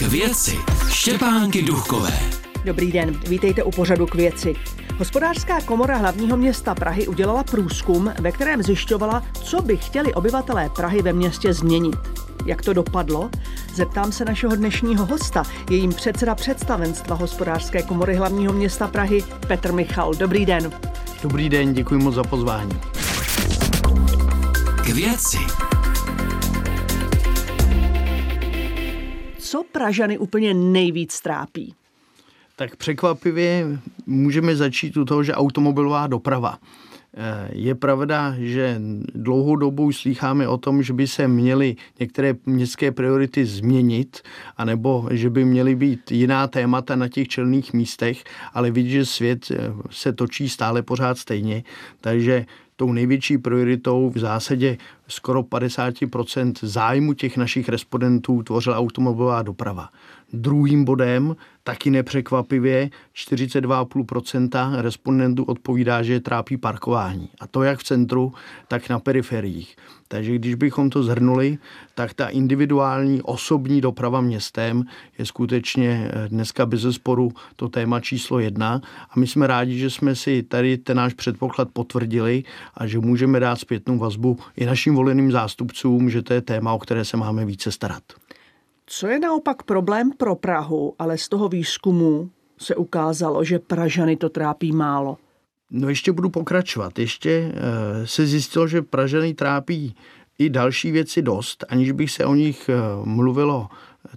K věci Štěpánky Duchové. Dobrý den, vítejte u pořadu k věci. Hospodářská komora hlavního města Prahy udělala průzkum, ve kterém zjišťovala, co by chtěli obyvatelé Prahy ve městě změnit. Jak to dopadlo? Zeptám se našeho dnešního hosta, je jim předseda představenstva Hospodářské komory hlavního města Prahy Petr Michal. Dobrý den. Dobrý den, děkuji moc za pozvání. K věci Co Pražany úplně nejvíc trápí? Tak překvapivě můžeme začít u toho, že automobilová doprava. Eh, je pravda, že dlouhou dobu slýcháme o tom, že by se měly některé městské priority změnit, anebo že by měly být jiná témata na těch čelných místech, ale vidíš, že svět eh, se točí stále pořád stejně, takže tou největší prioritou v zásadě skoro 50% zájmu těch našich respondentů tvořila automobilová doprava. Druhým bodem, taky nepřekvapivě, 42,5% respondentů odpovídá, že je trápí parkování. A to jak v centru, tak na periferiích. Takže když bychom to zhrnuli, tak ta individuální osobní doprava městem je skutečně eh, dneska bez zesporu to téma číslo jedna. A my jsme rádi, že jsme si tady ten náš předpoklad potvrdili a že můžeme dát zpětnou vazbu i našim voleným zástupcům, že to je téma, o které se máme více starat. Co je naopak problém pro Prahu, ale z toho výzkumu se ukázalo, že Pražany to trápí málo? No ještě budu pokračovat. Ještě uh, se zjistilo, že Pražany trápí i další věci dost, aniž bych se o nich uh, mluvilo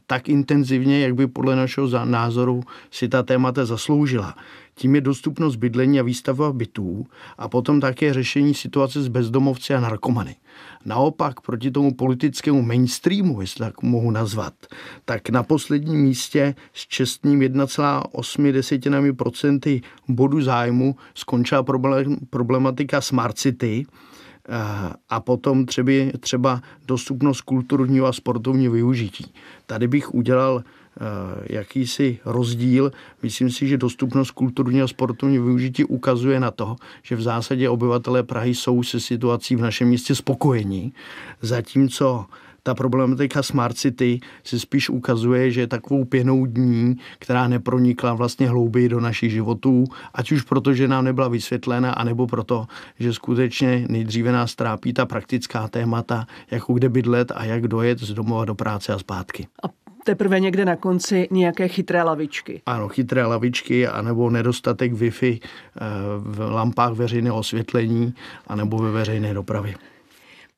tak intenzivně, jak by podle našeho názoru si ta témata zasloužila. Tím je dostupnost bydlení a výstava bytů a potom také řešení situace s bezdomovci a narkomany. Naopak proti tomu politickému mainstreamu, jestli tak mohu nazvat, tak na posledním místě s čestným 1,8 procenty bodu zájmu skončila problematika Smart City, a potom třeba, třeba dostupnost kulturního a sportovního využití. Tady bych udělal Eh, jakýsi rozdíl. Myslím si, že dostupnost kulturního a sportovního využití ukazuje na to, že v zásadě obyvatelé Prahy jsou se situací v našem městě spokojení, zatímco ta problematika Smart City se spíš ukazuje, že je takovou pěnou dní, která nepronikla vlastně hlouběji do našich životů, ať už proto, že nám nebyla vysvětlena, anebo proto, že skutečně nejdříve nás trápí ta praktická témata, jako kde bydlet a jak dojet z domova do práce a zpátky. A teprve někde na konci nějaké chytré lavičky. Ano, chytré lavičky, anebo nedostatek Wi-Fi eh, v lampách veřejného osvětlení, anebo ve veřejné dopravě.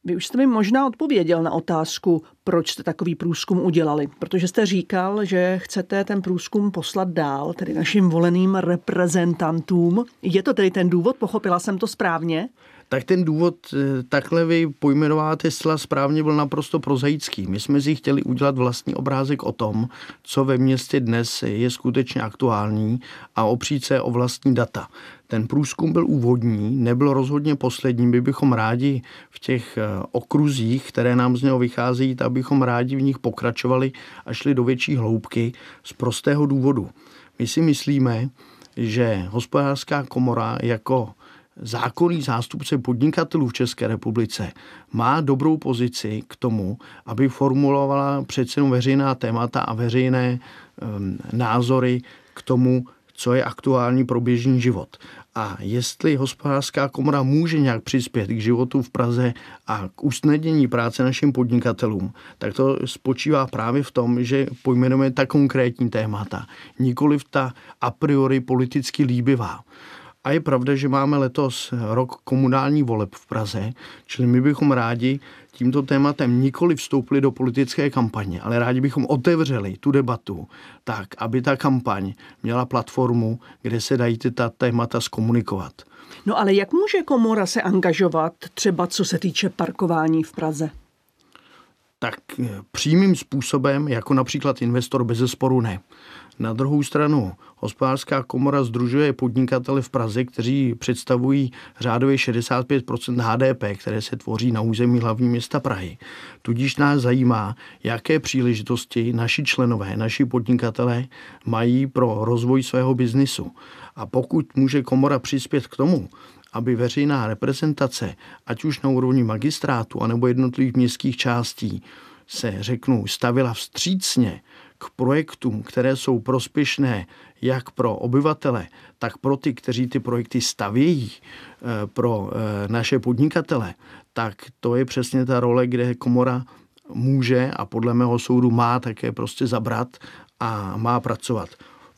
Vy už jste mi možná odpověděl na otázku, proč jste takový průzkum udělali. Protože jste říkal, že chcete ten průzkum poslat dál, tedy našim voleným reprezentantům. Je to tedy ten důvod? Pochopila jsem to správně? Tak ten důvod eh, takhle vy pojmenováte zcela správně byl naprosto prozaický. My jsme si chtěli udělat vlastní obrázek o tom, co ve městě dnes je skutečně aktuální a opřít se o vlastní data. Ten průzkum byl úvodní, nebyl rozhodně poslední, my bychom rádi v těch eh, okruzích, které nám z něho vycházejí, abychom rádi v nich pokračovali a šli do větší hloubky z prostého důvodu. My si myslíme, že hospodářská komora jako zákonný zástupce podnikatelů v České republice má dobrou pozici k tomu, aby formulovala přece veřejná témata a veřejné um, názory k tomu, co je aktuální pro běžný život. A jestli hospodářská komora může nějak přispět k životu v Praze a k usnadnění práce našim podnikatelům, tak to spočívá právě v tom, že pojmenujeme ta konkrétní témata, nikoli v ta a priori politicky líbivá. A je pravda, že máme letos rok komunální voleb v Praze, čili my bychom rádi tímto tématem nikoli vstoupili do politické kampaně, ale rádi bychom otevřeli tu debatu tak, aby ta kampaň měla platformu, kde se dají ty ta témata zkomunikovat. No ale jak může komora se angažovat, třeba co se týče parkování v Praze? Tak přímým způsobem, jako například investor bez zesporu ne. Na druhou stranu hospodářská komora združuje podnikatele v Praze, kteří představují řádově 65% HDP, které se tvoří na území hlavní města Prahy. Tudíž nás zajímá, jaké příležitosti naši členové, naši podnikatelé mají pro rozvoj svého biznisu. A pokud může komora přispět k tomu, aby veřejná reprezentace, ať už na úrovni magistrátu anebo jednotlivých městských částí, se, řeknu, stavila vstřícně k projektům, které jsou prospěšné jak pro obyvatele, tak pro ty, kteří ty projekty stavějí, eh, pro eh, naše podnikatele, tak to je přesně ta role, kde komora může a podle mého soudu má také prostě zabrat a má pracovat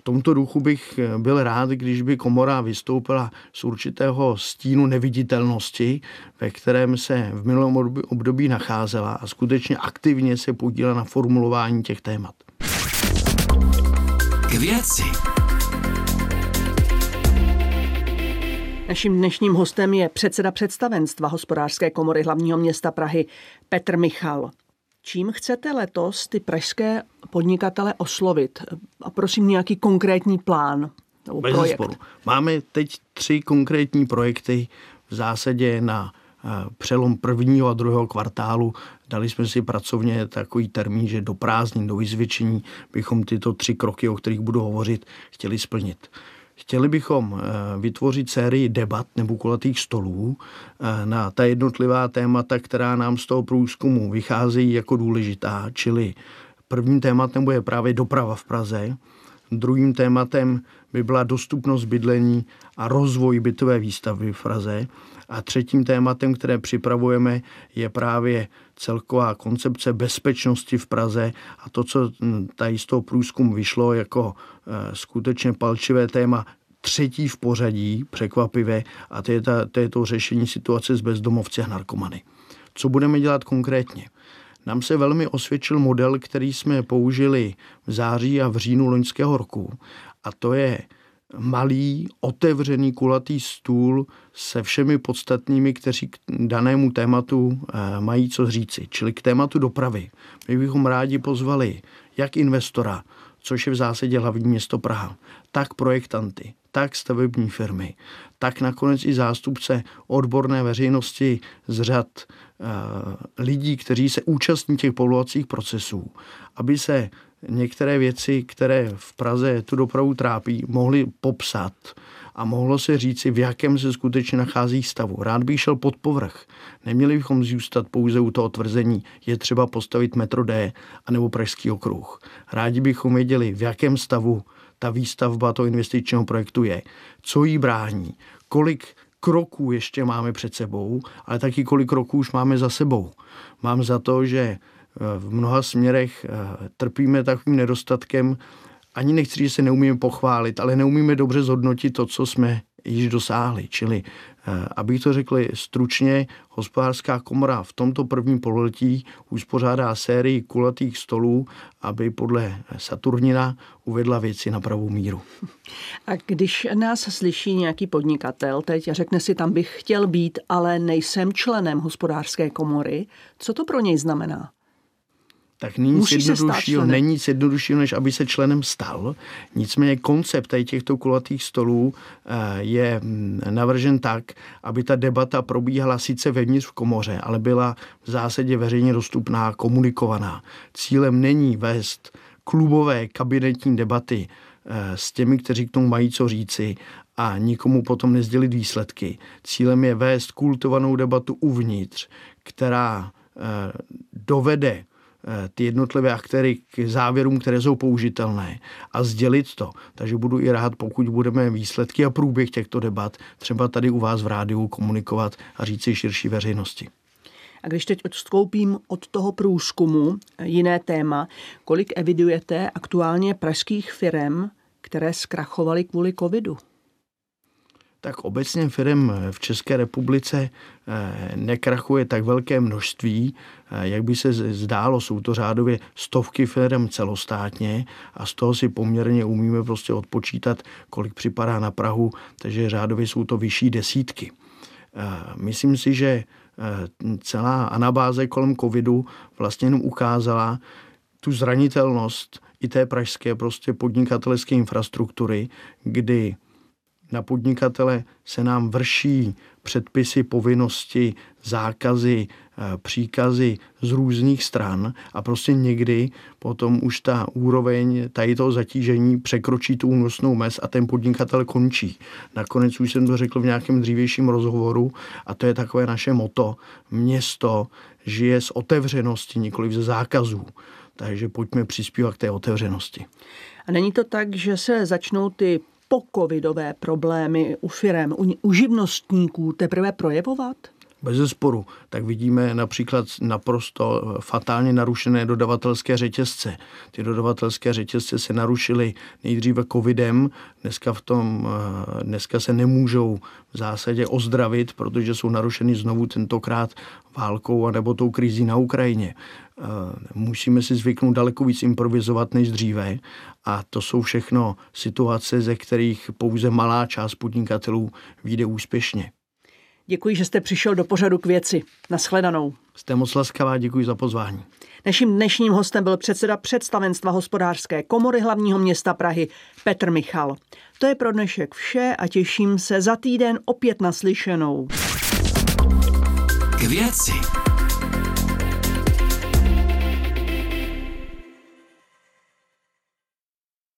tomto duchu bych eh, byl rád, když by komora vystoupila z určitého stínu neviditelnosti, ve kterém se v minulém období nacházela a skutečně aktivně se podílela na formulování těch témat. K věci. Naším dnešním hostem je předseda představenstva hospodářské komory hlavního města Prahy Petr Michal. Čím chcete letos ty pražské podnikatele oslovit? A prosím nějaký konkrétní plán nebo Bez projekt. Sporu. Máme teď tři konkrétní projekty v zásadě na eh, přelom prvního a druhého kvartálu. Dali jsme si pracovně takový termín, že do prázdnin, do vyzvětšení bychom tyto tři kroky, o kterých budu hovořit, chtěli splnit. Chtěli bychom eh, vytvořit sérii debat nebo kulatých stolů eh, na ta jednotlivá témata, která nám z toho průzkumu vycházejí jako důležitá, čili prvním tématem bude právě doprava v Praze, druhým tématem by byla dostupnost bydlení a rozvoj bytové výstavby v Praze a třetím tématem, které připravujeme, je právě celková koncepce bezpečnosti v Praze a to, co tady z toho průzkumu vyšlo jako eh, skutečně palčivé téma, třetí v pořadí, překvapivé, a to je, ta, to je to řešení situace s bezdomovci a narkomany. Co budeme dělat konkrétně? Nám se velmi osvědčil model, který jsme použili v září a v říjnu loňského roku, a to je malý, otevřený kulatý stůl se všemi podstatnými, kteří k danému tématu eh, mají co říci, čili k tématu dopravy. My bychom rádi pozvali jak investora, což je v zásadě hlavní město Praha, tak projektanty, tak stavební firmy, tak nakonec i zástupce odborné veřejnosti z řad uh, lidí, kteří se účastní těch povolovacích procesů, aby se některé věci, které v Praze tu dopravu trápí, mohly popsat a mohlo se říci, v jakém se skutečně nachází stavu. Rád bych šel pod povrch. Neměli bychom zůstat pouze u toho tvrzení, je třeba postavit metro D anebo Pražský okruh. Rádi bychom věděli, v jakém stavu ta výstavba toho investičního projektu je, co jí brání, kolik kroků ještě máme před sebou, ale taky kolik kroků už máme za sebou. Mám za to, že v mnoha směrech eh, trpíme takovým nedostatkem, ani nechci, že se neumíme pochválit, ale neumíme dobře zhodnotit to, co jsme již dosáhli. Čili, eh, abych to řekl stručně, hospodářská komora v tomto prvním pololetí uspořádá sérii kulatých stolů, aby podle Saturnina uvedla věci na pravou míru. A když nás slyší nějaký podnikatel teď a řekne si, tam bych chtěl být, ale nejsem členem hospodářské komory, co to pro něj znamená? Tak není nic jednoduššího, není nic jednoduššího, než aby se členem stal. Nicméně koncept tady těchto kulatých stolů eh, je mm, navržen tak, aby ta debata probíhala sice vevnitř v komoře, ale byla v zásadě veřejně dostupná, komunikovaná. Cílem není vést klubové kabinetní debaty eh, s těmi, kteří k tomu mají co říci a nikomu potom nezdělit výsledky. Cílem je vést kultovanou debatu uvnitř, která eh, dovede ty jednotlivé aktéry k závěrům, které jsou použitelné a sdělit to. Takže budu i rád, pokud budeme výsledky a průběh těchto debat třeba tady u vás v rádiu komunikovat a říct si širší veřejnosti. A když teď odstoupím od toho průzkumu, jiné téma, kolik evidujete aktuálně pražských firm, které zkrachovaly kvůli covidu? Tak obecně firm v České republice eh, nekrachuje tak velké množství, eh, jak by se zdálo. Jsou to řádově stovky firm celostátně a z toho si poměrně umíme prostě odpočítat, kolik připadá na Prahu, takže řádově jsou to vyšší desítky. Eh, myslím si, že celá anabáze kolem covidu vlastně jenom ukázala tu zranitelnost i té pražské prostě podnikatelské infrastruktury, kdy na podnikatele se nám vrší předpisy, povinnosti, zákazy, eh, příkazy z různých stran a prostě někdy potom už ta úroveň tady toho zatížení překročí tu únosnou mez a ten podnikatel končí. Nakonec už jsem to řekl v nějakém dřívějším rozhovoru a to je takové naše moto. Město žije z otevřenosti, nikoli ze zákazů. Takže pojďme přispívat k té otevřenosti. A není to tak, že se začnou ty pokovidové problémy u firem, u, živnostníků teprve projevovat? Bez zesporu. Tak vidíme například naprosto fatálně narušené dodavatelské řetězce. Ty dodavatelské řetězce se narušily nejdříve covidem, dneska, v tom, eh, dneska se nemůžou v zásadě ozdravit, protože jsou narušeny znovu tentokrát válkou nebo tou krizí na Ukrajině. Eh, musíme si zvyknout daleko víc improvizovat než dříve a to jsou všechno situace, ze kterých pouze malá část podnikatelů vyjde úspěšně. Děkuji, že jste přišel do pořadu k věci. Naschledanou. Jste moc laskavá, děkuji za pozvání. Naším dnešním hostem byl předseda představenstva hospodářské komory hlavního města Prahy Petr Michal. To je pro dnešek vše a těším se za týden opět naslyšenou. K věci.